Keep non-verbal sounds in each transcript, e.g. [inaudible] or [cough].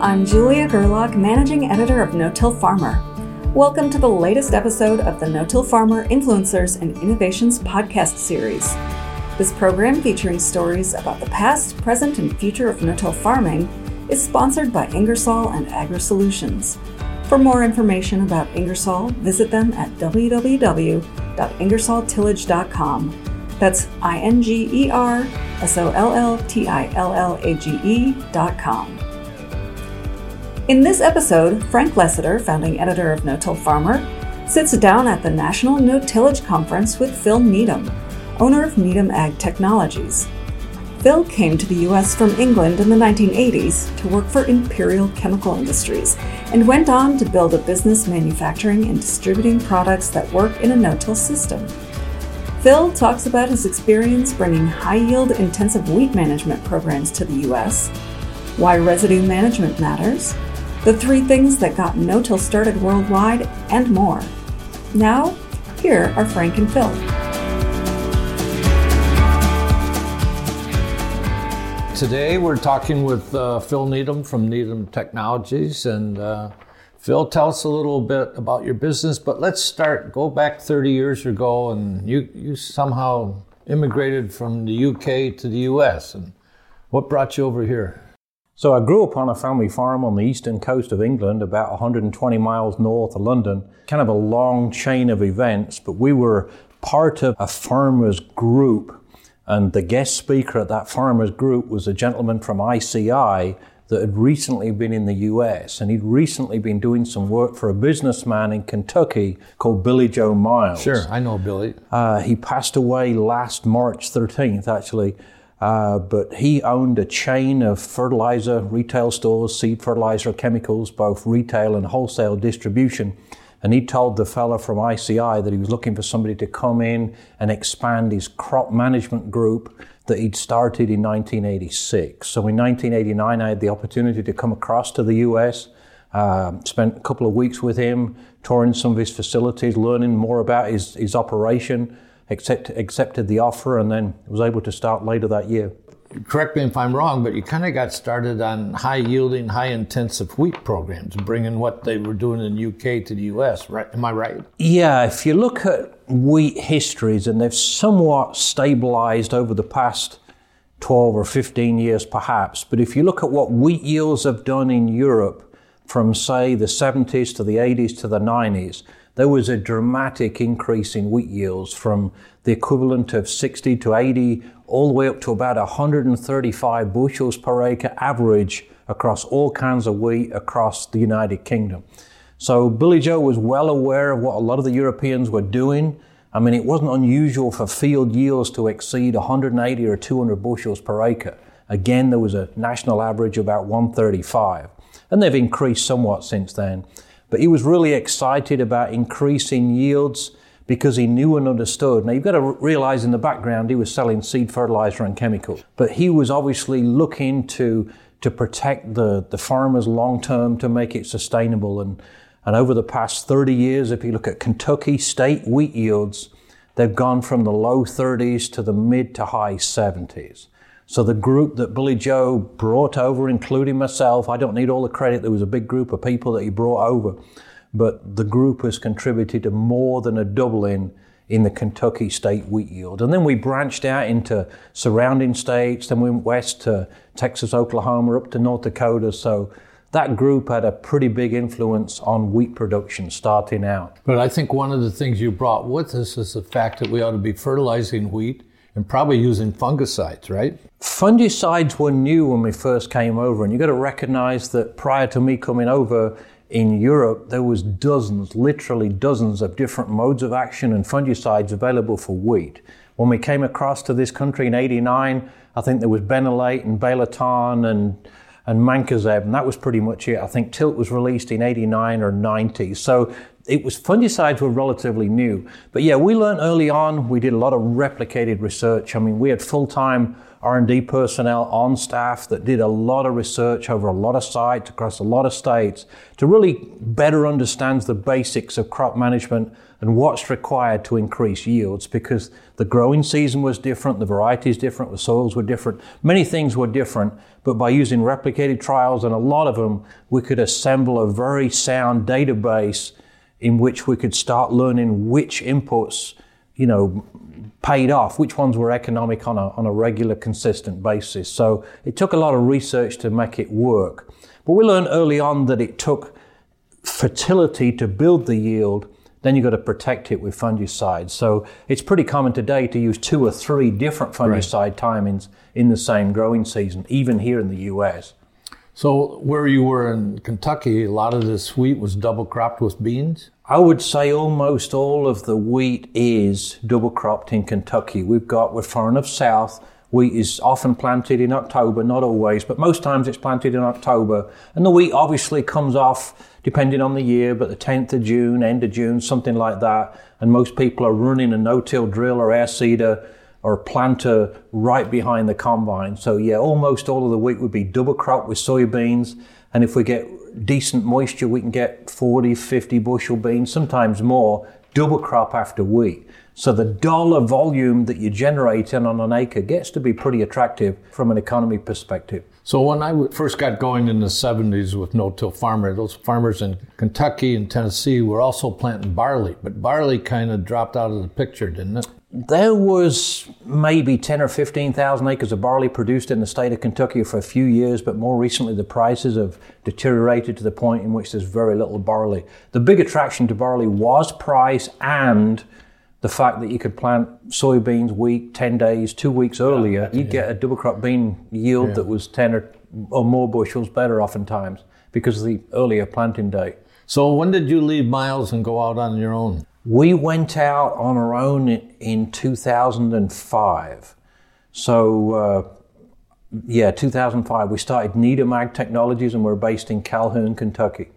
I'm Julia Gerlach, Managing Editor of No Till Farmer. Welcome to the latest episode of the No Till Farmer Influencers and Innovations podcast series. This program, featuring stories about the past, present, and future of no till farming, is sponsored by Ingersoll and Agri Solutions. For more information about Ingersoll, visit them at www.ingersolltillage.com. That's I N G E R S O L L T I L L A G E dot com. In this episode, Frank Lessiter, founding editor of No Till Farmer, sits down at the National No Tillage Conference with Phil Needham, owner of Needham Ag Technologies. Phil came to the U.S. from England in the 1980s to work for Imperial Chemical Industries and went on to build a business manufacturing and distributing products that work in a no till system. Phil talks about his experience bringing high yield intensive wheat management programs to the U.S., why residue management matters, the three things that got no till started worldwide, and more. Now, here are Frank and Phil. Today we're talking with uh, Phil Needham from Needham Technologies. And uh, Phil, tell us a little bit about your business, but let's start, go back 30 years ago, and you, you somehow immigrated from the UK to the US. And what brought you over here? So I grew up on a family farm on the eastern coast of England, about 120 miles north of London. Kind of a long chain of events, but we were part of a farmers group. And the guest speaker at that farmers group was a gentleman from ICI that had recently been in the US and he'd recently been doing some work for a businessman in Kentucky called Billy Joe Miles. Sure, I know Billy. Uh, he passed away last March 13th, actually. Uh, but he owned a chain of fertilizer retail stores, seed fertilizer, chemicals, both retail and wholesale distribution. And he told the fellow from ICI that he was looking for somebody to come in and expand his crop management group that he'd started in 1986. So in 1989, I had the opportunity to come across to the US, uh, spent a couple of weeks with him, touring some of his facilities, learning more about his, his operation accept, accepted the offer, and then was able to start later that year. Correct me if I'm wrong, but you kind of got started on high yielding, high intensive wheat programs, bringing what they were doing in the UK to the US, right? Am I right? Yeah, if you look at wheat histories, and they've somewhat stabilized over the past 12 or 15 years perhaps, but if you look at what wheat yields have done in Europe from, say, the 70s to the 80s to the 90s, there was a dramatic increase in wheat yields from the equivalent of 60 to 80 all the way up to about 135 bushels per acre average across all kinds of wheat across the United Kingdom. So Billy Joe was well aware of what a lot of the Europeans were doing. I mean, it wasn't unusual for field yields to exceed 180 or 200 bushels per acre. Again, there was a national average of about 135. And they've increased somewhat since then. But he was really excited about increasing yields because he knew and understood. Now, you've got to realize in the background he was selling seed fertilizer and chemicals, but he was obviously looking to, to protect the, the farmers long term to make it sustainable. And, and over the past 30 years, if you look at Kentucky state wheat yields, they've gone from the low 30s to the mid to high 70s. So the group that Billy Joe brought over, including myself, I don't need all the credit. There was a big group of people that he brought over, but the group has contributed to more than a doubling in the Kentucky state wheat yield. And then we branched out into surrounding states, then we went west to Texas, Oklahoma, up to North Dakota. So that group had a pretty big influence on wheat production starting out. But I think one of the things you brought with us is the fact that we ought to be fertilizing wheat and probably using fungicides, right? Fungicides were new when we first came over, and you've got to recognize that prior to me coming over in Europe, there was dozens, literally dozens of different modes of action and fungicides available for wheat. When we came across to this country in 89, I think there was Benlate and Bayleton and and Mancozeb, and that was pretty much it. I think Tilt was released in 89 or 90. So it was fungicides were relatively new. But yeah, we learned early on. We did a lot of replicated research. I mean, we had full time R&D personnel on staff that did a lot of research over a lot of sites across a lot of states to really better understand the basics of crop management and what's required to increase yields because the growing season was different, the varieties different, the soils were different, many things were different. But by using replicated trials and a lot of them, we could assemble a very sound database in which we could start learning which inputs, you know, paid off, which ones were economic on a, on a regular, consistent basis. So it took a lot of research to make it work. But we learned early on that it took fertility to build the yield. Then you've got to protect it with fungicides. So it's pretty common today to use two or three different fungicide right. timings in the same growing season, even here in the US. So where you were in Kentucky, a lot of this wheat was double cropped with beans? I would say almost all of the wheat is double cropped in Kentucky. We've got, we're far enough south. Wheat is often planted in October, not always, but most times it's planted in October. And the wheat obviously comes off depending on the year, but the 10th of June, end of June, something like that. And most people are running a no-till drill or air seeder or planter right behind the combine. So yeah, almost all of the wheat would be double crop with soybeans. And if we get decent moisture, we can get 40, 50 bushel beans, sometimes more, double crop after wheat. So the dollar volume that you're generating on an acre gets to be pretty attractive from an economy perspective. So when I first got going in the 70s with no-till farmer, those farmers in Kentucky and Tennessee were also planting barley, but barley kind of dropped out of the picture, didn't it? There was maybe 10 or 15,000 acres of barley produced in the state of Kentucky for a few years, but more recently the prices have deteriorated to the point in which there's very little barley. The big attraction to barley was price and the fact that you could plant soybeans wheat 10 days, two weeks earlier, you'd get a double crop bean yield yeah. that was 10 or, or more bushels better oftentimes because of the earlier planting date. So when did you leave Miles and go out on your own? We went out on our own in 2005. So, uh, yeah, 2005. We started Needham Ag Technologies and we're based in Calhoun, Kentucky.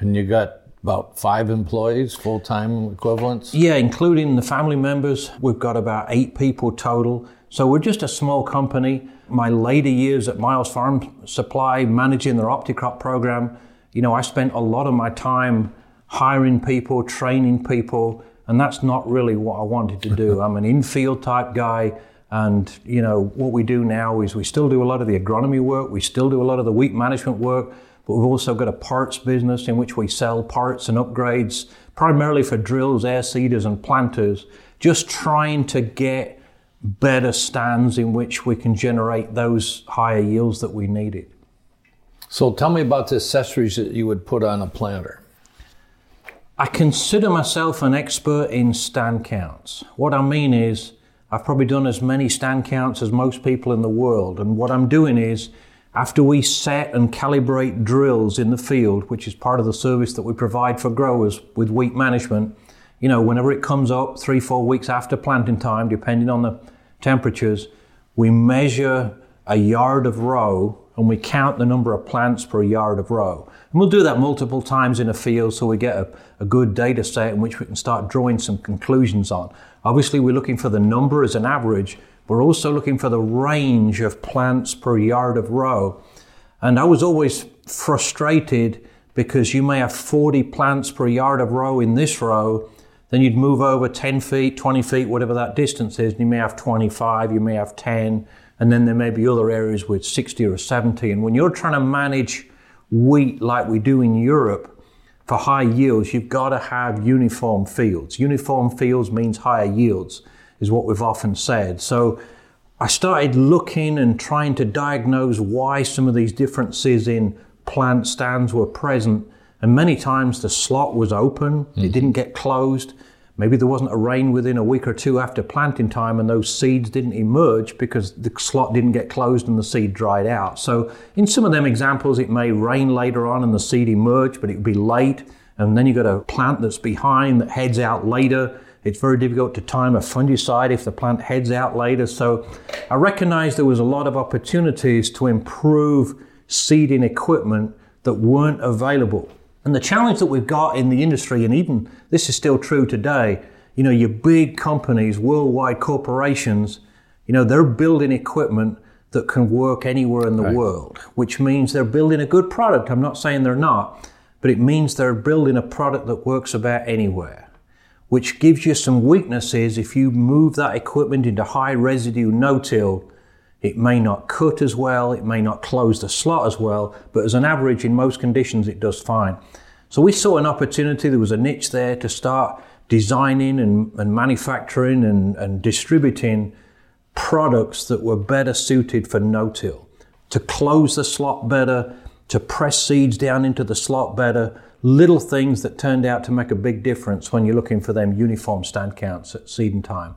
And you got about five employees, full time equivalents? Yeah, including the family members. We've got about eight people total. So we're just a small company. My later years at Miles Farm Supply, managing their OptiCrop program, you know, I spent a lot of my time hiring people, training people, and that's not really what I wanted to do. [laughs] I'm an infield type guy. And you know what we do now is we still do a lot of the agronomy work, we still do a lot of the wheat management work, but we've also got a parts business in which we sell parts and upgrades, primarily for drills, air seeders, and planters, just trying to get better stands in which we can generate those higher yields that we needed. So tell me about the accessories that you would put on a planter. I consider myself an expert in stand counts. What I mean is, I've probably done as many stand counts as most people in the world. And what I'm doing is, after we set and calibrate drills in the field, which is part of the service that we provide for growers with wheat management, you know, whenever it comes up three, four weeks after planting time, depending on the temperatures, we measure a yard of row and we count the number of plants per yard of row. And we'll do that multiple times in a field so we get a, a good data set in which we can start drawing some conclusions on. Obviously, we're looking for the number as an average, we're also looking for the range of plants per yard of row. And I was always frustrated because you may have 40 plants per yard of row in this row, then you'd move over 10 feet, 20 feet, whatever that distance is, and you may have 25, you may have 10, and then there may be other areas with 60 or 70. And when you're trying to manage wheat like we do in Europe, for high yields, you've got to have uniform fields. Uniform fields means higher yields is what we've often said. So I started looking and trying to diagnose why some of these differences in plant stands were present. And many times the slot was open, mm-hmm. it didn't get closed. Maybe there wasn't a rain within a week or two after planting time, and those seeds didn't emerge because the slot didn't get closed and the seed dried out. So, in some of them examples, it may rain later on and the seed emerge, but it would be late. And then you've got a plant that's behind that heads out later. It's very difficult to time a fungicide if the plant heads out later. So I recognized there was a lot of opportunities to improve seeding equipment that weren't available And the challenge that we've got in the industry, and even this is still true today, you know, your big companies, worldwide corporations, you know, they're building equipment that can work anywhere in the right. world, which means they're building a good product. I'm not saying they're not, but it means they're building a product that works about anywhere, which gives you some weaknesses if you move that equipment into high residue no till. It may not cut as well, it may not close the slot as well, but as an average, in most conditions, it does fine. So we saw an opportunity, there was a niche there to start designing and, and manufacturing and, and distributing products that were better suited for no-till, to close the slot better, to press seeds down into the slot better, little things that turned out to make a big difference when you're looking for them uniform stand counts at seed and time.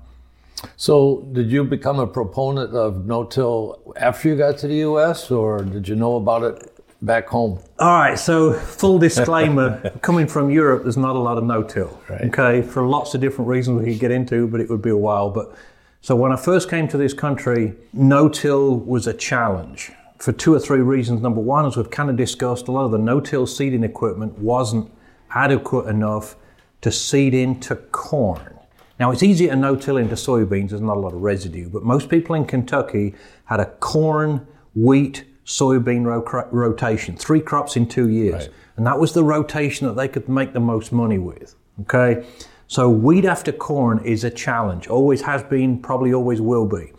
So, did you become a proponent of no-till after you got to the U.S., or did you know about it back home? All right. So, full disclaimer: [laughs] coming from Europe, there's not a lot of no-till. Right. Okay, for lots of different reasons we could get into, but it would be a while. But so when I first came to this country, no-till was a challenge for two or three reasons. Number one, as we've kind of discussed, a lot of the no-till seeding equipment wasn't adequate enough to seed into corn. Now it's easier to no-till into soybeans, there's not a lot of residue, but most people in Kentucky had a corn, wheat, soybean ro- rotation, three crops in two years. Right. And that was the rotation that they could make the most money with. Okay? So wheat after corn is a challenge, always has been, probably always will be.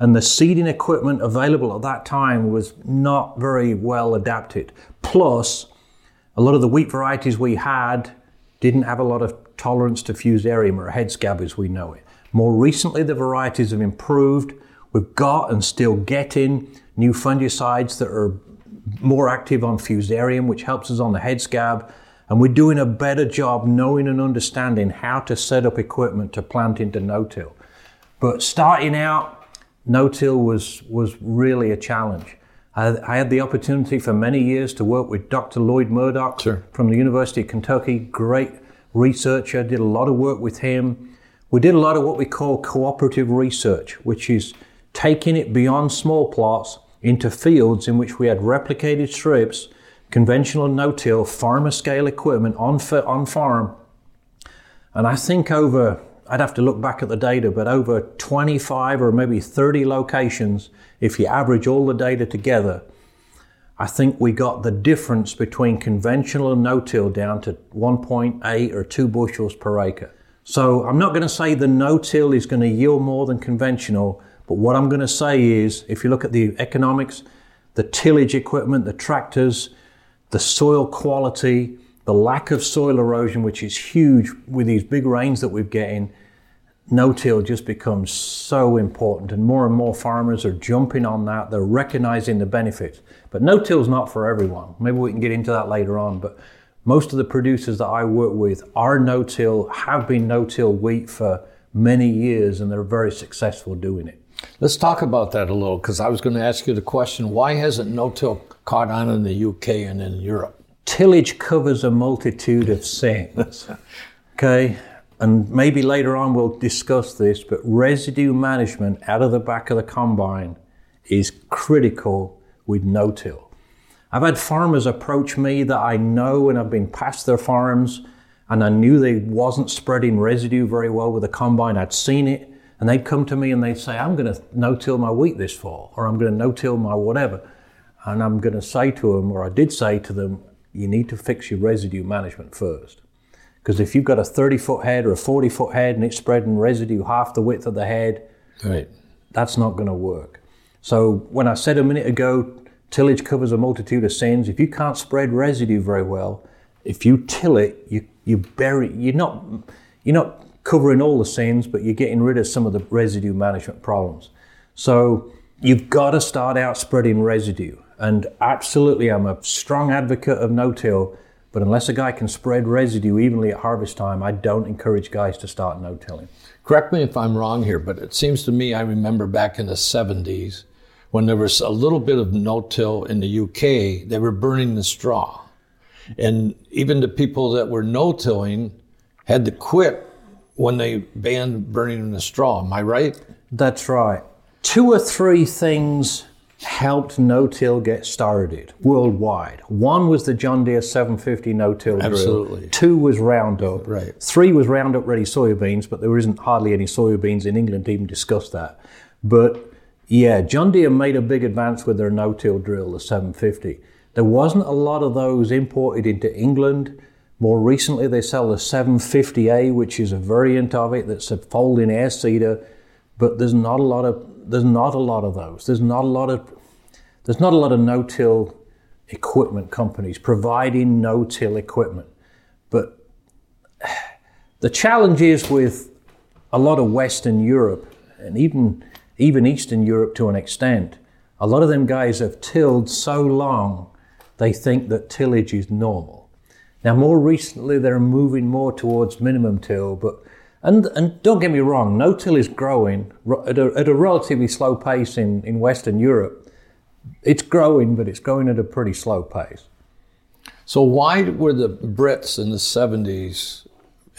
And the seeding equipment available at that time was not very well adapted. Plus, a lot of the wheat varieties we had didn't have a lot of tolerance to fusarium or head scab as we know it. More recently, the varieties have improved. We've got and still getting new fungicides that are more active on fusarium, which helps us on the head scab. And we're doing a better job knowing and understanding how to set up equipment to plant into no-till. But starting out, no-till was, was really a challenge. I, I, had the opportunity for many years to work with Dr. Lloyd Murdock sure. from the University of Kentucky, great researcher, did a lot of work with him. We did a lot of what we call cooperative research, which is taking it beyond small plots into fields in which we had replicated strips conventional no-till farmer scale equipment on, on farm. And I think over, I'd have to look back at the data, but over 25 or maybe 30 locations, if you average all the data together, I think we got the difference between conventional and no-till down to 1.8 or 2 bushels per acre. So I'm not going to say the no-till is going to yield more than conventional, but what I'm going to say is if you look at the economics, the tillage equipment, the tractors, the soil quality, the lack of soil erosion, which is huge with these big rains that we're getting, no-till just becomes so important and more and more farmers are jumping on that. They're recognizing the benefits. But no-till is not for everyone. Maybe we can get into that later on. But most of the producers that I work with are no-till, have been no-till wheat for many years and they're very successful doing it. Let's talk about that a little because I was going to ask you the question why hasn't no till caught on in the UK and in Europe? Tillage covers a multitude of sins. [laughs] okay? And maybe later on we'll discuss this, but residue management out of the back of the combine is critical with no till. I've had farmers approach me that I know and I've been past their farms and I knew they wasn't spreading residue very well with the combine. I'd seen it and they'd come to me and they'd say, I'm going to no-till my wheat this fall, or I'm going to no-till my whatever. And I'm going to say to them, or I did say to them, you need to fix your residue management first. Because if you've got a 30 foot head or a 40 foot head and it's spreading residue half the width of the head, right. that's not going to work. So when I said a minute ago, tillage covers a multitude of sins. If you can't spread residue very well, if you till it, you, you bury, you're not, you're not covering all the sins, but you're getting rid of some of the residue management problems. So you've got to start out spreading residue. And absolutely, I'm a strong advocate of no-till, but unless a guy can spread residue evenly at harvest time, I don't encourage guys to start no-tilling. Correct me if I'm wrong here, but it seems to me I remember back in the 70s when there was a little bit of no-till in the UK, they were burning the straw. And even the people that were no-tilling had to quit when they banned burning the straw. Am I right? That's right. Two or three things helped no-till get started worldwide. One was the John Deere 750 no-till drill. Absolutely. Two was Roundup. Right. Three was Roundup Ready soybeans, but there isn't hardly any soybeans in England to even discuss that. But yeah, John Deere made a big advance with their no-till drill, the 750. There wasn't a lot of those imported into England. More recently, they sell the 750A, which is a variant of it that's a folding air seeder, but there's not a lot of there's not a lot of those. There's not a lot of there's not a lot of no-till equipment companies providing no-till equipment. But the challenge is with a lot of Western Europe and even even Eastern Europe to an extent. A lot of them guys have tilled so long they think that tillage is normal. Now, more recently, they're moving more towards minimum till, but and, and don't get me wrong, no till is growing at a, at a relatively slow pace in, in Western Europe. It's growing, but it's growing at a pretty slow pace. So why were the Brits in the 70s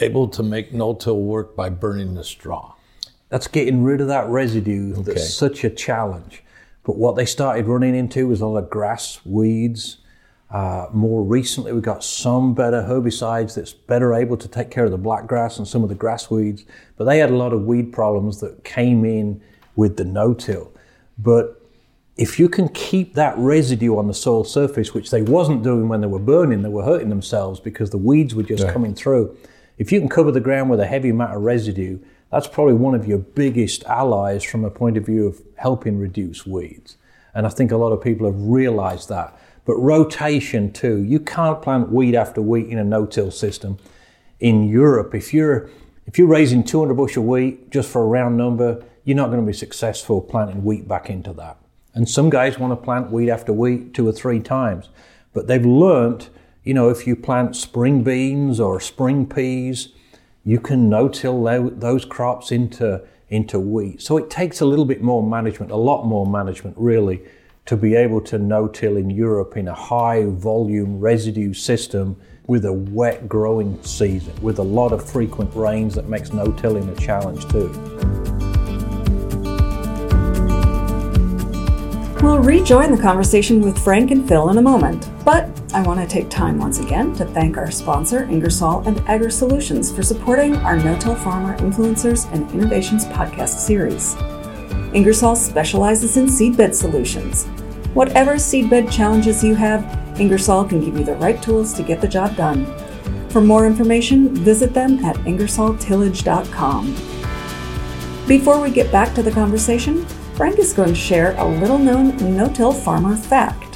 able to make no-till work by burning the straw? That's getting rid of that residue Okay. that's such a challenge. But what they started running into was a lot of grass, weeds. Uh, more recently, we've got some better herbicides that's better able to take care of the black grass and some of the grass weeds. But they had a lot of weed problems that came in with the no-till. But if you can keep that residue on the soil surface, which they wasn't doing when they were burning, they were hurting themselves because the weeds were just Right. coming through. If you can cover the ground with a heavy amount of residue, that's probably one of your biggest allies from a point of view of helping reduce weeds. And I think a lot of people have realized that. But rotation too, you can't plant wheat after wheat in a no-till system. In Europe, if you're if you're raising 200 bushel wheat just for a round number, you're not going to be successful planting wheat back into that. And some guys want to plant wheat after wheat two or three times, but they've learnt, you know, if you plant spring beans or spring peas, you can no-till those crops into into wheat. So it takes a little bit more management, a lot more management, really, to be able to no-till in Europe in a high volume residue system with a wet growing season, with a lot of frequent rains that makes no-tilling a challenge too. We'll rejoin the conversation with Frank and Phil in a moment, but I want to take time once again to thank our sponsor, Ingersoll and Agri Solutions, for supporting our No-Till Farmer Influencers and Innovations podcast series. Ingersoll specializes in seedbed solutions. Whatever seedbed challenges you have, Ingersoll can give you the right tools to get the job done. For more information, visit them at ingersolltillage.com. Before we get back to the conversation, Frank is going to share a little known no till farmer fact.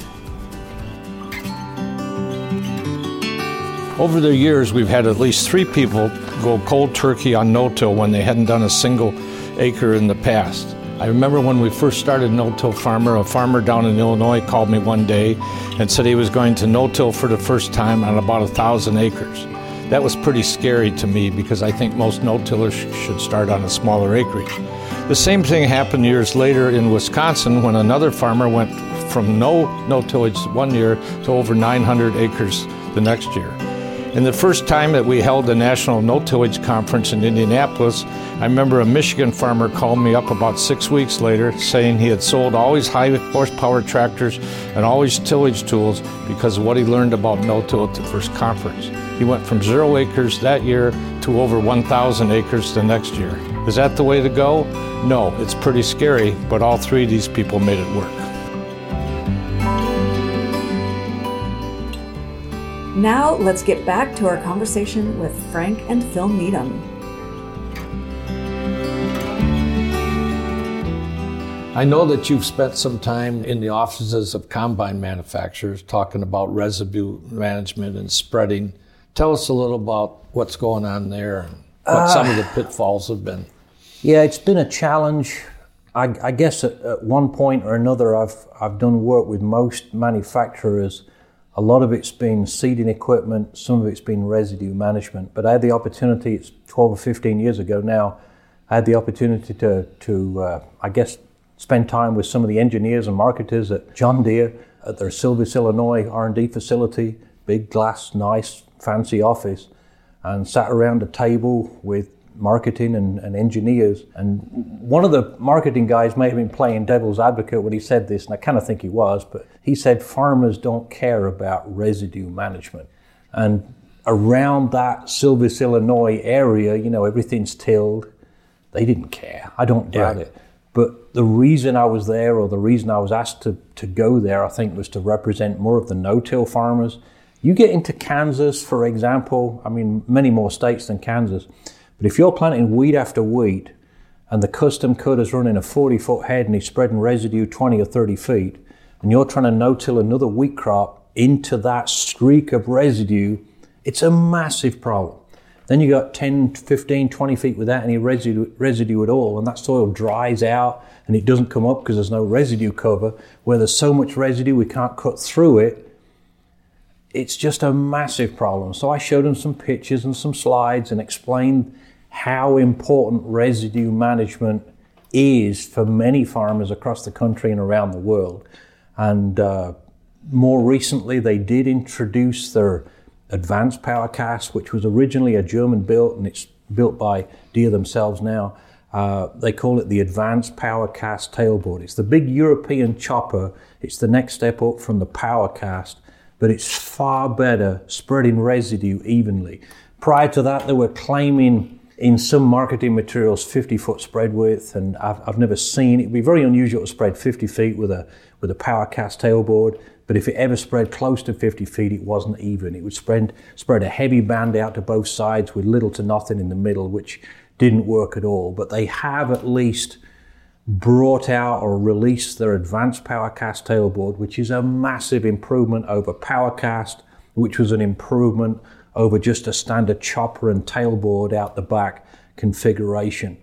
Over the years, we've had at least three people go cold turkey on no-till when they hadn't done a single acre in the past. I remember when we first started no-till farmer, a farmer down in Illinois called me one day and said he was going to no-till for the first time on about a thousand acres. That was pretty scary to me because I think most no-tillers should start on a smaller acreage. The same thing happened years later in Wisconsin when another farmer went from no no-tillage one year to over 900 acres the next year. And the first time that we held the National No Tillage Conference in Indianapolis, I remember a Michigan farmer called me up about six weeks later saying he had sold all his high horsepower tractors and all his tillage tools because of what he learned about no till at the first conference. He went from zero acres that year to over 1,000 acres the next year. Is that the way to go? No, it's pretty scary, but all three of these people made it work. Now, let's get back to our conversation with Frank and Phil Needham. I know that you've spent some time in the offices of combine manufacturers talking about residue management and spreading. Tell us a little about what's going on there and what ah. some of the pitfalls have been. Yeah, it's been a challenge. I, I guess at, at one point or another, I've I've done work with most manufacturers. A lot of it's been seeding equipment, some of it's been residue management. But I had the opportunity. It's 12 or 15 years ago now. I had the opportunity to to uh, I guess spend time with some of the engineers and marketers at John Deere at their Silvis, Illinois R&D facility. Big glass, nice, fancy office, and sat around a table with marketing and, and engineers. And one of the marketing guys may have been playing devil's advocate when he said this, and I kind of think he was, but he said farmers don't care about residue management. And around that Silvis, Illinois area, you know, everything's tilled. They didn't care. I don't doubt right. it. But the reason I was there, or the reason I was asked to, to go there, I think, was to represent more of the no till farmers. You get into Kansas, for example, I mean, many more states than Kansas, but if you're planting wheat after wheat and the custom cutter's running a 40 foot head and he's spreading residue 20 or 30 feet, and you're trying to no till another wheat crop into that streak of residue, it's a massive problem. Then you got 10, 15, 20 feet without any residue, residue at all, and that soil dries out and it doesn't come up because there's no residue cover. Where there's so much residue we can't cut through it, it's just a massive problem. So I showed them some pictures and some slides and explained how important residue management is for many farmers across the country and around the world. And uh, more recently, they did introduce their Advanced Power Cast, which was originally a German built and it's built by Deere themselves now. Uh, they call it the Advanced Power Cast tailboard. It's the big European chopper. It's the next step up from the Power Cast, but it's far better spreading residue evenly. Prior to that, they were claiming in some marketing materials 50 foot spread width, and I've, I've never seen it. It'd be very unusual to spread 50 feet with a with a Power Cast tailboard. But if it ever spread close to 50 feet, it wasn't even. It would spread, spread a heavy band out to both sides with little to nothing in the middle, which didn't work at all. But they have at least brought out or released their advanced PowerCast tailboard, which is a massive improvement over PowerCast, which was an improvement over just a standard chopper and tailboard out the back configuration.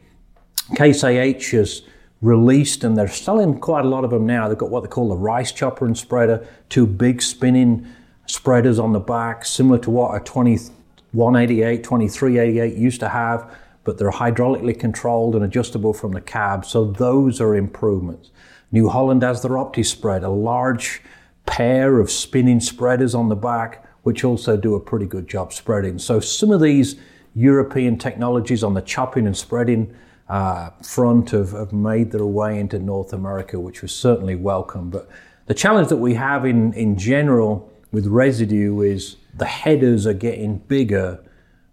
Case IH has released, and they're selling quite a lot of them now. They've got what they call the rice chopper and spreader, two big spinning spreaders on the back, similar to what a 2188, 2388 used to have, but they're hydraulically controlled and adjustable from the cab. So those are improvements. New Holland has their Opti spread, a large pair of spinning spreaders on the back, which also do a pretty good job spreading. So some of these European technologies on the chopping and spreading uh, front have, have made their way into North America, which was certainly welcome. But the challenge that we have in, in general with residue is the headers are getting bigger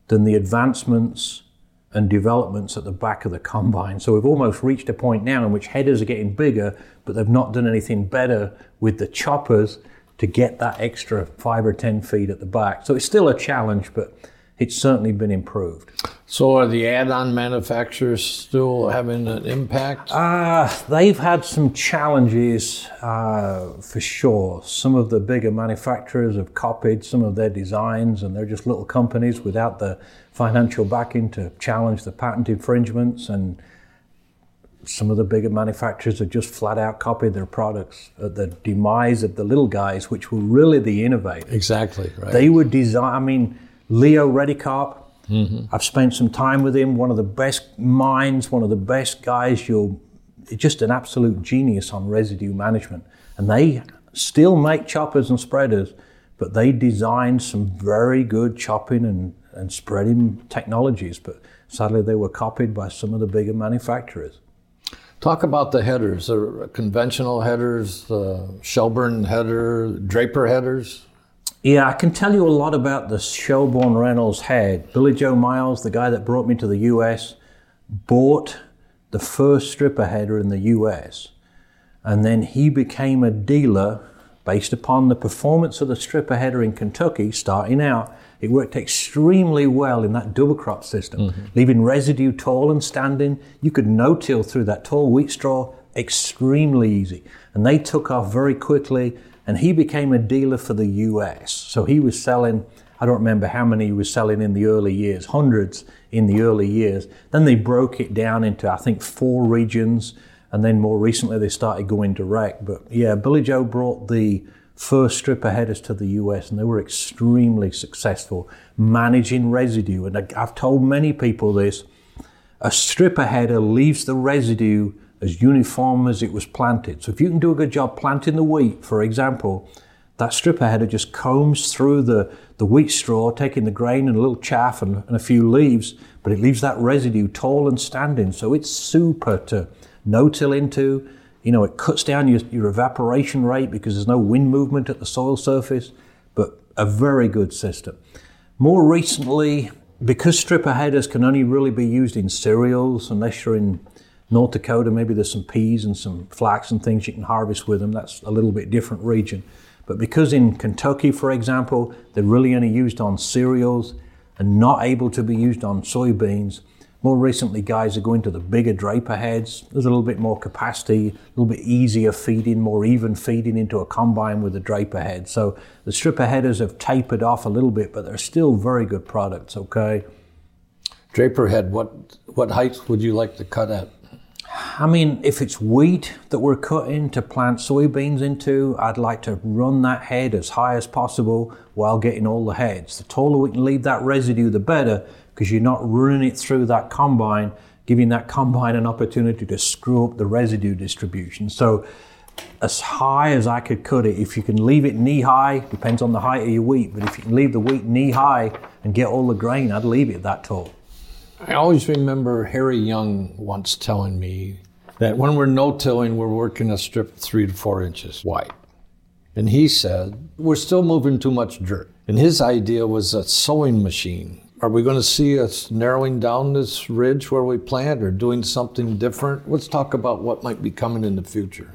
than the advancements and developments at the back of the combine. So we've almost reached a point now in which headers are getting bigger, but they've not done anything better with the choppers to get that extra five or 10 feet at the back. So it's still a challenge, but it's certainly been improved. So, are the add-on manufacturers still having an impact? Uh, they've had some challenges uh, for sure. Some of the bigger manufacturers have copied some of their designs, and they're just little companies without the financial backing to challenge the patent infringements. And some of the bigger manufacturers have just flat out copied their products at the demise of the little guys, which were really the innovators. Exactly, right. They were design. I mean Leo Redekop. Mm-hmm. I've spent some time with him. One of the best minds, one of the best guys. You'll just an absolute genius on residue management. And they still make choppers and spreaders, but they designed some very good chopping and, and spreading technologies. But sadly, they were copied by some of the bigger manufacturers. Talk about the headers, the conventional headers, the Shelbourne header, Draper headers. Yeah, I can tell you a lot about the Shelbourne Reynolds head. Billy Joe Miles, the guy that brought me to the US, bought the first stripper header in the US. And then he became a dealer based upon the performance of the stripper header in Kentucky starting out. It worked extremely well in that double crop system, mm-hmm. leaving residue tall and standing. You could no till through that tall wheat straw extremely easy. And they took off very quickly and he became a dealer for the US. So he was selling, I don't remember how many he was selling in the early years, hundreds in the early years. Then they broke it down into, I think, four regions, and then more recently they started going direct. But yeah, Billy Joe brought the first stripper headers to the US, and they were extremely successful managing residue. And I've told many people this a stripper header leaves the residue as uniform as it was planted. So if you can do a good job planting the wheat, for example, that stripper header just combs through the, the wheat straw, taking the grain and a little chaff and, and a few leaves, but it leaves that residue tall and standing. So it's super to no-till into. You know, it cuts down your, your evaporation rate because there's no wind movement at the soil surface, but a very good system. More recently, because stripper headers can only really be used in cereals, unless you're in North Dakota, maybe there's some peas and some flax and things you can harvest with them. That's a little bit different region. But because in Kentucky, for example, they're really only used on cereals and not able to be used on soybeans, more recently guys are going to the bigger draper heads. There's a little bit more capacity, a little bit easier feeding, more even feeding into a combine with the draper head. So the stripper headers have tapered off a little bit, but they're still very good products, okay? Draper head, what, what height would you like to cut at? I mean, if it's wheat that we're cutting to plant soybeans into, I'd like to run that head as high as possible while getting all the heads. The taller we can leave that residue, the better, because you're not running it through that combine, giving that combine an opportunity to screw up the residue distribution. So, as high as I could cut it, if you can leave it knee high, depends on the height of your wheat, but if you can leave the wheat knee high and get all the grain, I'd leave it that tall. I always remember Harry Young once telling me that when we're no-tilling, we're working a strip three to four inches wide. And he said, we're still moving too much dirt. And his idea was a sewing machine. Are we going to see us narrowing down this ridge where we plant or doing something different? Let's talk about what might be coming in the future.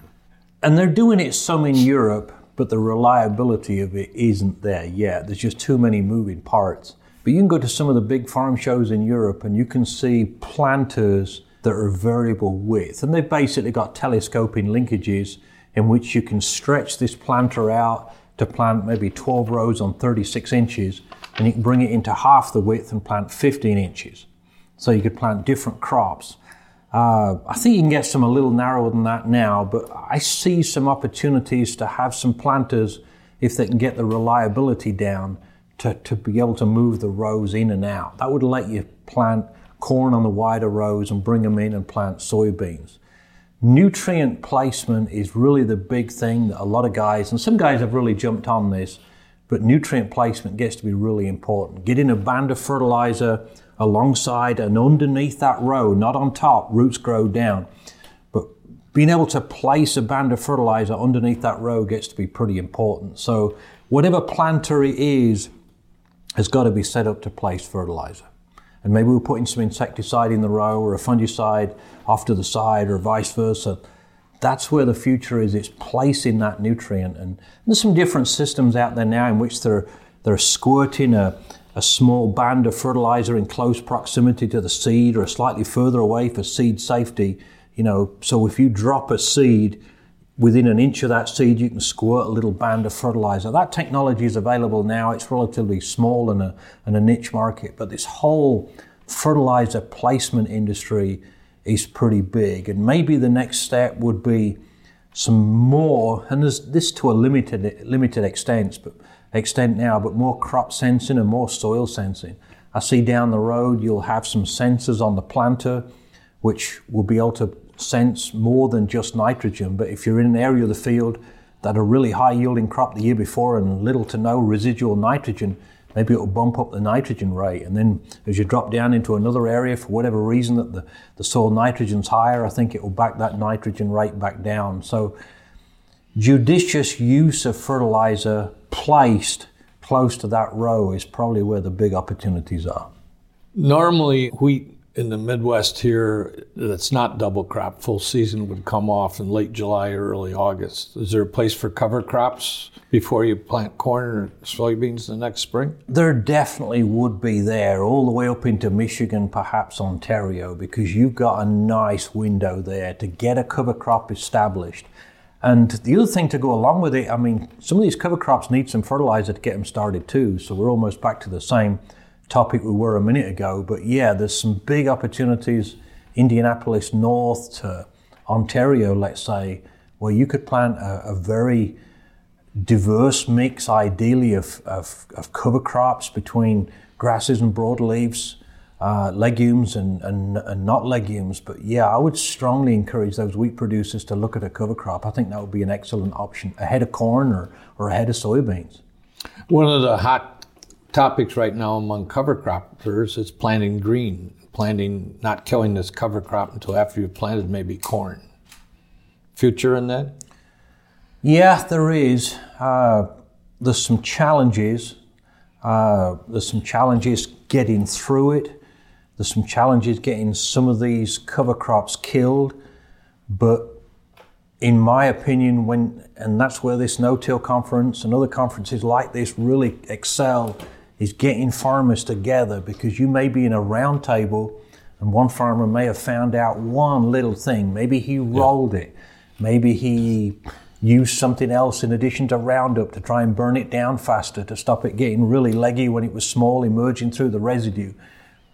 And they're doing it some in Europe, but the reliability of it isn't there yet. There's just too many moving parts. But you can go to some of the big farm shows in Europe and you can see planters that are variable width. And they've basically got telescoping linkages in which you can stretch this planter out to plant maybe 12 rows on 36 inches and you can bring it into half the width and plant 15 inches. So you could plant different crops. Uh, I think you can get some a little narrower than that now, but I see some opportunities to have some planters if they can get the reliability down to, to be able to move the rows in and out. That would let you plant corn on the wider rows and bring them in and plant soybeans. Nutrient placement is really the big thing that a lot of guys, and some guys have really jumped on this, but nutrient placement gets to be really important. Getting a band of fertilizer alongside and underneath that row, not on top, roots grow down. But being able to place a band of fertilizer underneath that row gets to be pretty important. So, whatever planter it is, has got to be set up to place fertilizer. And maybe we're putting some insecticide in the row or a fungicide off to the side or vice versa. That's where the future is. It's placing that nutrient. And there's some different systems out there now in which they're, they're squirting a, a small band of fertilizer in close proximity to the seed or slightly further away for seed safety. You know, so if you drop a seed, within an inch of that seed, you can squirt a little band of fertilizer. That technology is available now. It's relatively small and a, and a niche market, but this whole fertilizer placement industry is pretty big. And maybe the next step would be some more, and this to a limited limited extent, but extent now, but more crop sensing and more soil sensing. I see down the road you'll have some sensors on the planter, which will be able to sense more than just nitrogen. But if you're in an area of the field that a really high yielding crop the year before and little to no residual nitrogen, maybe it'll bump up the nitrogen rate. And then as you drop down into another area for whatever reason that the, the soil nitrogen's higher, I think it will back that nitrogen rate back down. So judicious use of fertilizer placed close to that row is probably where the big opportunities are. Normally, wheat in the Midwest here that's not double crop, full season would come off in late July or early August. Is there a place for cover crops before you plant corn or soybeans the next spring? There definitely would be there, all the way up into Michigan, perhaps Ontario, because you've got a nice window there to get a cover crop established. And the other thing to go along with it, I mean, some of these cover crops need some fertilizer to get them started too, so we're almost back to the same topic we were a minute ago. But yeah, there's some big opportunities, Indianapolis North to Ontario, let's say, where you could plant a, a very diverse mix, ideally, of, of, of, cover crops between grasses and broadleaves. uh, legumes and, and, and not legumes. But yeah, I would strongly encourage those wheat producers to look at a cover crop. I think that would be an excellent option ahead of corn or, or ahead of soybeans. One of the hot topics right now among cover croppers is planting green, planting, not killing this cover crop until after you've planted maybe corn. Future in that? Yeah, there is. Uh, there's some challenges. Uh, there's some challenges getting through it. There's some challenges getting some of these cover crops killed. But in my opinion, when and that's where this no-till conference and other conferences like this really excel, is getting farmers together because you may be in a round table and one farmer may have found out one little thing. Maybe he rolled yeah. it. Maybe he used something else in addition to Roundup to try and burn it down faster to stop it getting really leggy when it was small, emerging through the residue.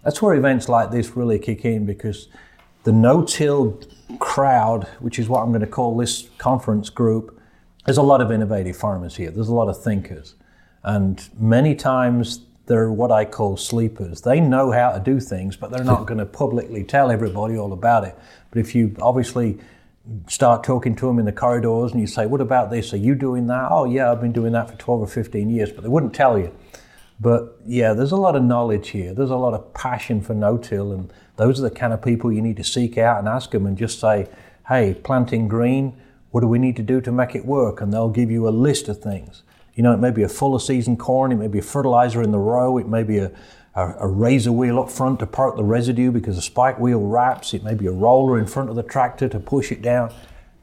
That's where events like this really kick in because the no-till crowd, which is what I'm going to call this conference group, there's a lot of innovative farmers here. There's a lot of thinkers. And many times they're what I call sleepers. They know how to do things, but they're not [laughs] going to publicly tell everybody all about it. But if you obviously start talking to them in the corridors and you say, What about this? Are you doing that? Oh, yeah, I've been doing that for 12 or 15 years, but they wouldn't tell you. But yeah, there's a lot of knowledge here. There's a lot of passion for no-till, and those are the kind of people you need to seek out and ask them and just say, "Hey, planting green, what do we need to do to make it work?" And they'll give you a list of things. You know, it may be a fuller season corn, it may be a fertilizer in the row, it may be a, a, a razor wheel up front to part the residue because the spike wheel wraps, it may be a roller in front of the tractor to push it down.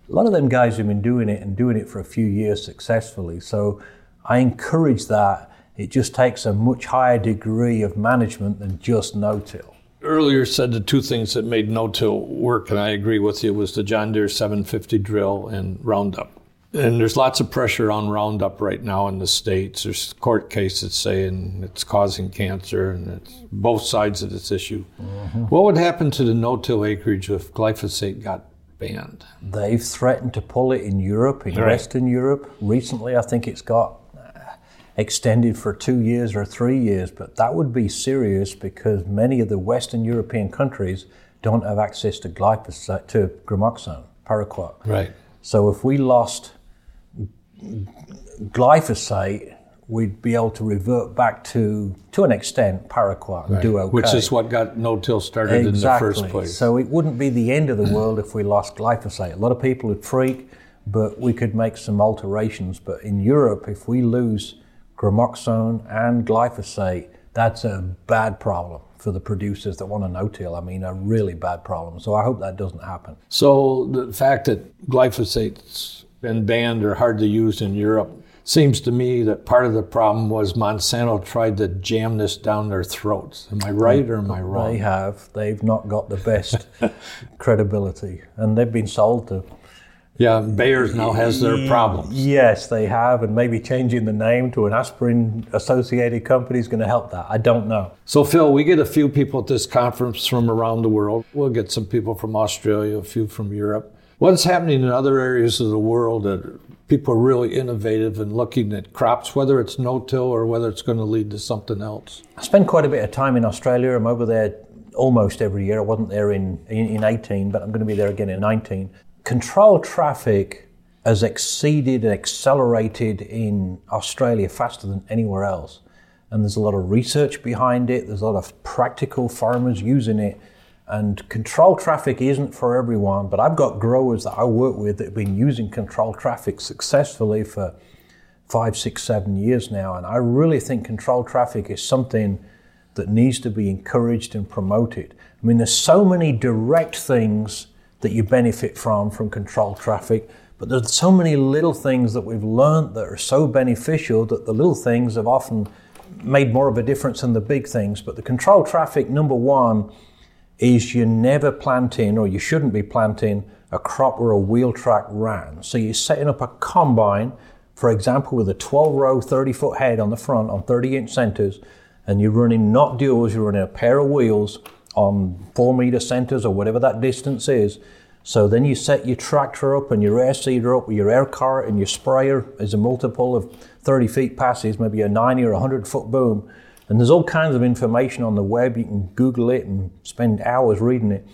A lot of them guys have been doing it and doing it for a few years successfully. So I encourage that it just takes a much higher degree of management than just no-till. Earlier said the two things that made no-till work, and I agree with you, was the John Deere 750 drill and Roundup. And there's lots of pressure on Roundup right now in the states. There's court cases saying it's causing cancer, and it's both sides of this issue. Mm-hmm. What would happen to the no-till acreage if glyphosate got banned? They've threatened to pull it in Europe, in right. Western Europe. Recently, I think it's got extended for two years or three years, but that would be serious because many of the Western European countries don't have access to glyphosate, to gramoxone, paraquat. Right. So if we lost glyphosate, we'd be able to revert back to, to an extent, paraquat and right. do okay. Which is what got no-till started exactly. in the first place. So it wouldn't be the end of the world if we lost glyphosate. A lot of people would freak, but we could make some alterations. But in Europe, if we lose gramoxone and glyphosate, that's a bad problem for the producers that want a no-till. I mean, a really bad problem. So I hope that doesn't happen. So the fact that glyphosate's been banned or hard to use in Europe seems to me that part of the problem was Monsanto tried to jam this down their throats. Am I right or am I wrong? They have. They've not got the best [laughs] credibility, and they've been sold to yeah, Bayer's now has their problems. Yes, they have, and maybe changing the name to an aspirin associated company is going to help that. I don't know. So, Phil, we get a few people at this conference from around the world. We'll get some people from Australia, a few from Europe. What's happening in other areas of the world that people are really innovative and looking at crops, whether it's no-till or whether it's going to lead to something else? I spend quite a bit of time in Australia. I'm over there almost every year. I wasn't there in, in, in 18, but I'm going to be there again in 19 control traffic has exceeded and accelerated in Australia faster than anywhere else. And there's a lot of research behind it, there's a lot of practical farmers using it. And control traffic isn't for everyone, but I've got growers that I work with that have been using control traffic successfully for five, six, seven years now. And I really think control traffic is something that needs to be encouraged and promoted. I mean, there's so many direct things that you benefit from from control traffic. But there's so many little things that we've learned that are so beneficial that the little things have often made more of a difference than the big things. But the control traffic, number one, is you're never planting or you shouldn't be planting a crop where a wheel track ran. So you're setting up a combine, for example, with a 12 row, 30 foot head on the front on 30 inch centers, and you're running not duals, you're running a pair of wheels on four meter centers or whatever that distance is. So then you set your tractor up and your air seeder up with your air cart and your sprayer is a multiple of 30 feet passes, maybe a 90 or 100 foot boom. And there's all kinds of information on the web. You can Google it and spend hours reading it.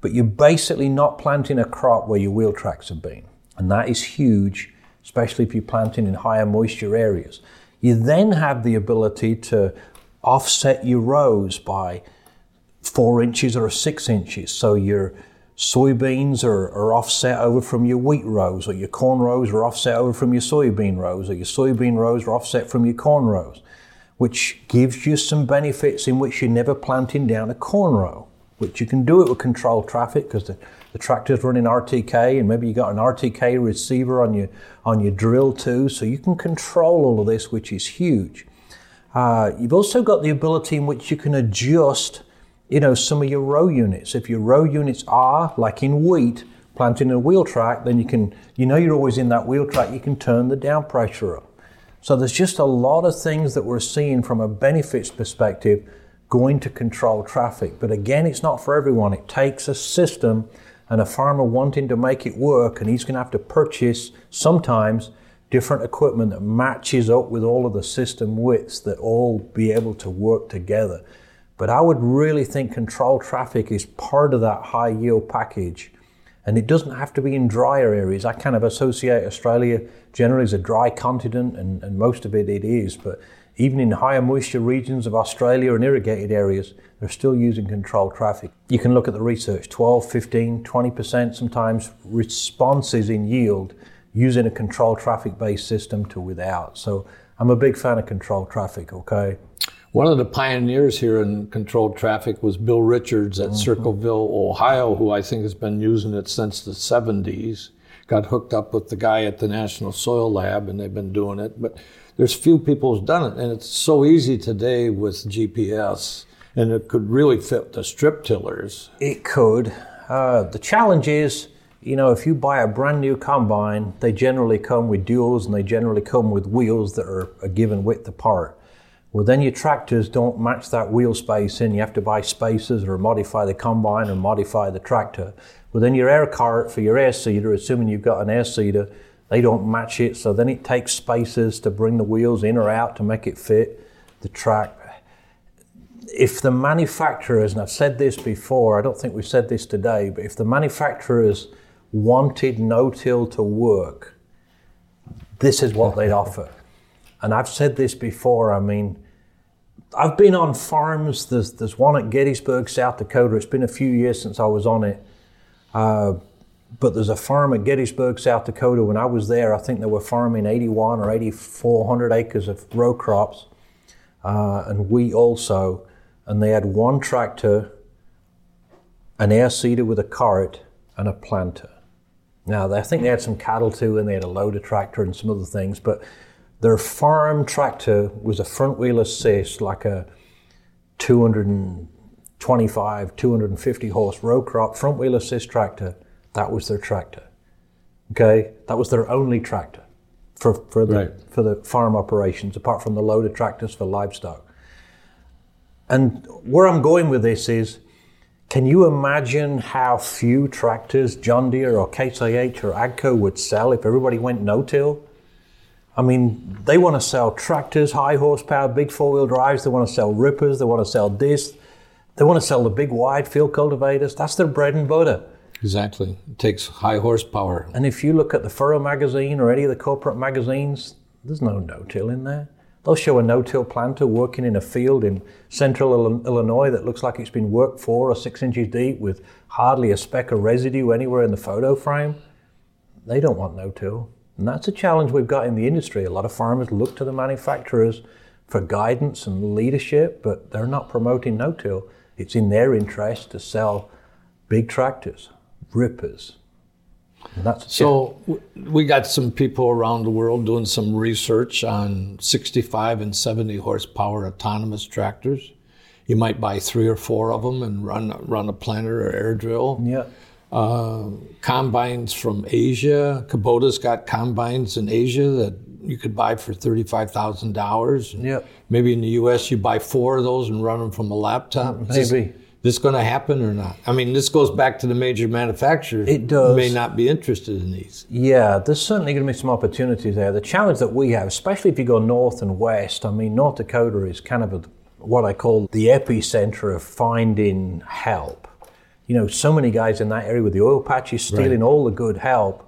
But you're basically not planting a crop where your wheel tracks have been. And that is huge, especially if you're planting in higher moisture areas. You then have the ability to offset your rows by four inches or six inches. So your soybeans are, are, offset over from your wheat rows, or your corn rows are offset over from your soybean rows, or your soybean rows are offset from your corn rows, which gives you some benefits in which you're never planting down a corn row, which you can do it with controlled traffic because the, the tractor's running RTK and maybe you got an RTK receiver on your, on your drill too, so you can control all of this, which is huge. Uh, you've also got the ability in which you can adjust you know, some of your row units. If your row units are, like in wheat, planting a wheel track, then you can, you know, you're always in that wheel track, you can turn the down pressure up. So there's just a lot of things that we're seeing from a benefits perspective going to control traffic. But again, it's not for everyone. It takes a system and a farmer wanting to make it work, and he's going to have to purchase sometimes different equipment that matches up with all of the system widths that all be able to work together. But I would really think control traffic is part of that high yield package. And it doesn't have to be in drier areas. I kind of associate Australia generally as a dry continent, and, and most of it it is. But even in higher moisture regions of Australia and irrigated areas, they're still using controlled traffic. You can look at the research 12, 15, 20% sometimes responses in yield using a controlled traffic based system to without. So I'm a big fan of controlled traffic, okay? One of the pioneers here in controlled traffic was Bill Richards at mm-hmm. Circleville, Ohio, who I think has been using it since the 70s. Got hooked up with the guy at the National Soil Lab, and they've been doing it. But there's few people who've done it, and it's so easy today with GPS, and it could really fit the strip tillers. It could. Uh, the challenge is, you know, if you buy a brand new combine, they generally come with duals, and they generally come with wheels that are a given width apart. Well, then your tractors don't match that wheel space. You have to buy spacers or modify the combine or modify the tractor. Well, then your air cart for your air seeder, assuming you've got an air seeder, they don't match it. So then it takes spacers to bring the wheels in or out to make it fit the track. If the manufacturers, and I've said this before, I don't think we've said this today, but if the manufacturers wanted no-till to work, this is what they'd offer. And I've said this before. I mean, I've been on farms. There's there's one at Gettysburg, South Dakota. It's been a few years since I was on it. Uh, but there's a farm at Gettysburg, South Dakota. When I was there, I think they were farming 81 or 8,400 acres of row crops, uh, and wheat also. And they had one tractor, an air seeder with a cart, and a planter. Now, I think they had some cattle too, and they had a loader tractor and some other things. But their farm tractor was a front wheel assist, like a 225, 250 horse row crop front wheel assist tractor. That was their tractor. Okay, that was their only tractor for, for the right. for the farm operations, apart from the loader tractors for livestock. And where I'm going with this is, can you imagine how few tractors John Deere or Case IH or AGCO would sell if everybody went no-till? I mean, they want to sell tractors, high horsepower, big four wheel drives. They want to sell rippers. They want to sell this. They want to sell the big wide field cultivators. That's their bread and butter. Exactly. It takes high horsepower. And if you look at the Furrow magazine or any of the corporate magazines, there's no no till in there. They'll show a no till planter working in a field in central Illinois that looks like it's been worked four or six inches deep with hardly a speck of residue anywhere in the photo frame. They don't want no till. And that's a challenge we've got in the industry. A lot of farmers look to the manufacturers for guidance and leadership, but they're not promoting no-till. It's in their interest to sell big tractors, rippers. so we got some people around the world doing some research on 65 and 70 horsepower autonomous tractors. You might buy three or four of them and run run a planter or air drill. Yeah uh, combines from Asia. Kubota's got combines in Asia that you could buy for thirty-five thousand dollars. Yep. Maybe in the U.S. you buy four of those and run them from a laptop. Maybe. Is this, this going to happen or not? I mean, this goes back to the major manufacturers. It does. May not be interested in these. Yeah, there's certainly going to be some opportunities there. The challenge that we have, especially if you go north and west, I mean, North Dakota is kind of a what I call the epicenter of finding help. You know, so many guys in that area with the oil patches stealing Right. all the good help.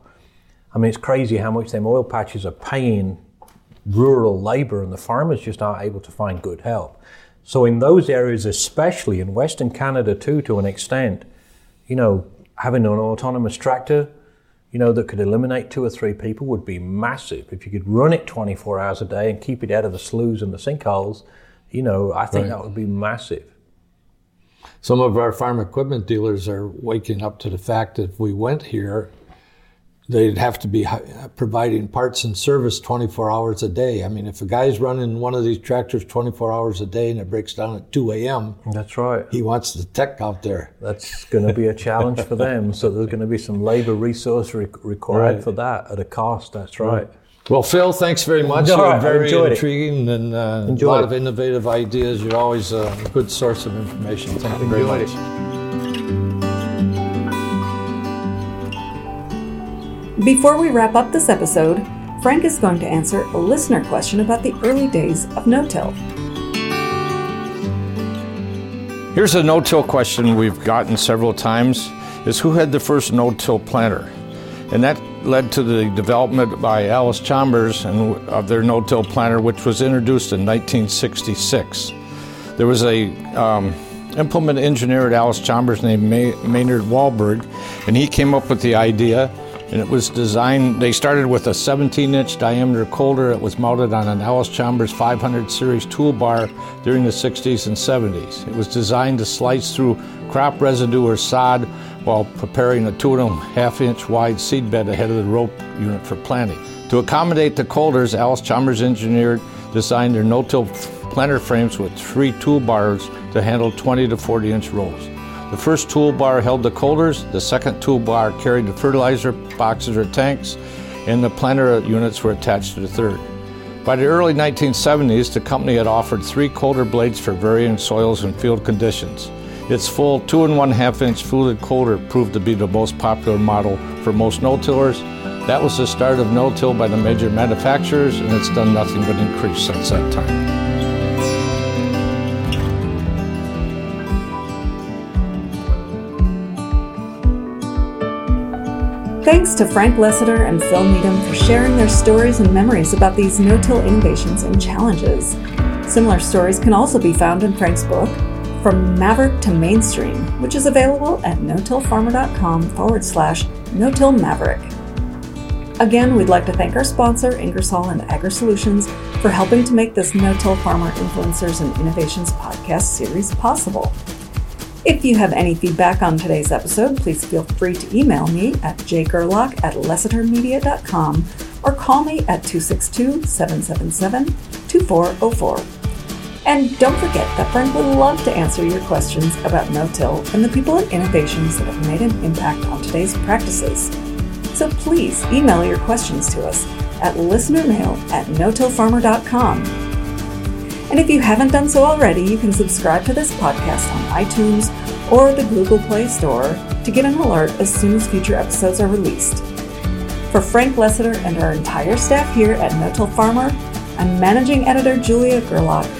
I mean, it's crazy how much them oil patches are paying rural labor, and the farmers just aren't able to find good help. So, in those areas, especially in Western Canada too, to an extent, you know, having an autonomous tractor, you know, that could eliminate two or three people would be massive. If you could run it 24 hours a day and keep it out of the sloughs and the sinkholes, you know, I think Right. that would be massive. Some of our farm equipment dealers are waking up to the fact that if we went here, they'd have to be providing parts and service 24 hours a day. I mean, if a guy's running one of these tractors 24 hours a day and it breaks down at 2 a.m., That's right. he wants the tech out there. That's going to be a challenge for them. So there's going to be some labor resource re- required Right. for that at a cost. That's right. Well, Phil, thanks very much. All You're right, very enjoyed it. intriguing and uh, a lot it. of innovative ideas. You're always a good source of information. Thank you very much. it. Before we wrap up this episode, Frank is going to answer a listener question about the early days of no-till. Here's a no-till question we've gotten several times: is who had the first no-till planter? And that led to the development by Allis-Chalmers and of their no-till planter, which was introduced in 1966. There was a um, implement engineer at Allis-Chalmers named May- Maynard Wahlberg, and he came up with the idea. And it was designed. They started with a 17-inch diameter coulter. It was mounted on an Allis-Chalmers 500 series toolbar during the 60s and 70s. It was designed to slice through crop residue or sod while preparing a two and a half inch wide seed bed ahead of the rope unit for planting. To accommodate the coulters, Allis-Chalmers engineered designed their no-till planter frames with three toolbars to handle 20 to 40 inch rolls. The first toolbar held the coulters, the second toolbar carried the fertilizer boxes or tanks, and the planter units were attached to the third. By the early 1970s, the company had offered three coulter blades for varying soils and field conditions. Its full two and one half inch fluted coulter proved to be the most popular model for most no-tillers. That was the start of no-till by the major manufacturers, and it's done nothing but increase since that time. Thanks to Frank Lessiter and Phil Needham for sharing their stories and memories about these no-till innovations and challenges. Similar stories can also be found in Frank's book, From Maverick to Mainstream, which is available at no-tillfarmer.com forward slash no-till maverick. Again, we'd like to thank our sponsor, Ingersoll and Agri Solutions, for helping to make this No-Till Farmer Influencers and Innovations podcast series possible. If you have any feedback on today's episode, please feel free to email me at jgerlach at lessitermedia.com or call me at 262 777 2404. And don't forget that Frank would love to answer your questions about no-till and the people and innovations that have made an impact on today's practices. So please email your questions to us at listenermail at no-tillfarmer.com. And if you haven't done so already, you can subscribe to this podcast on iTunes or the Google Play Store to get an alert as soon as future episodes are released. For Frank Lessiter and our entire staff here at No Till Farmer, I'm managing editor Julia Gerlach.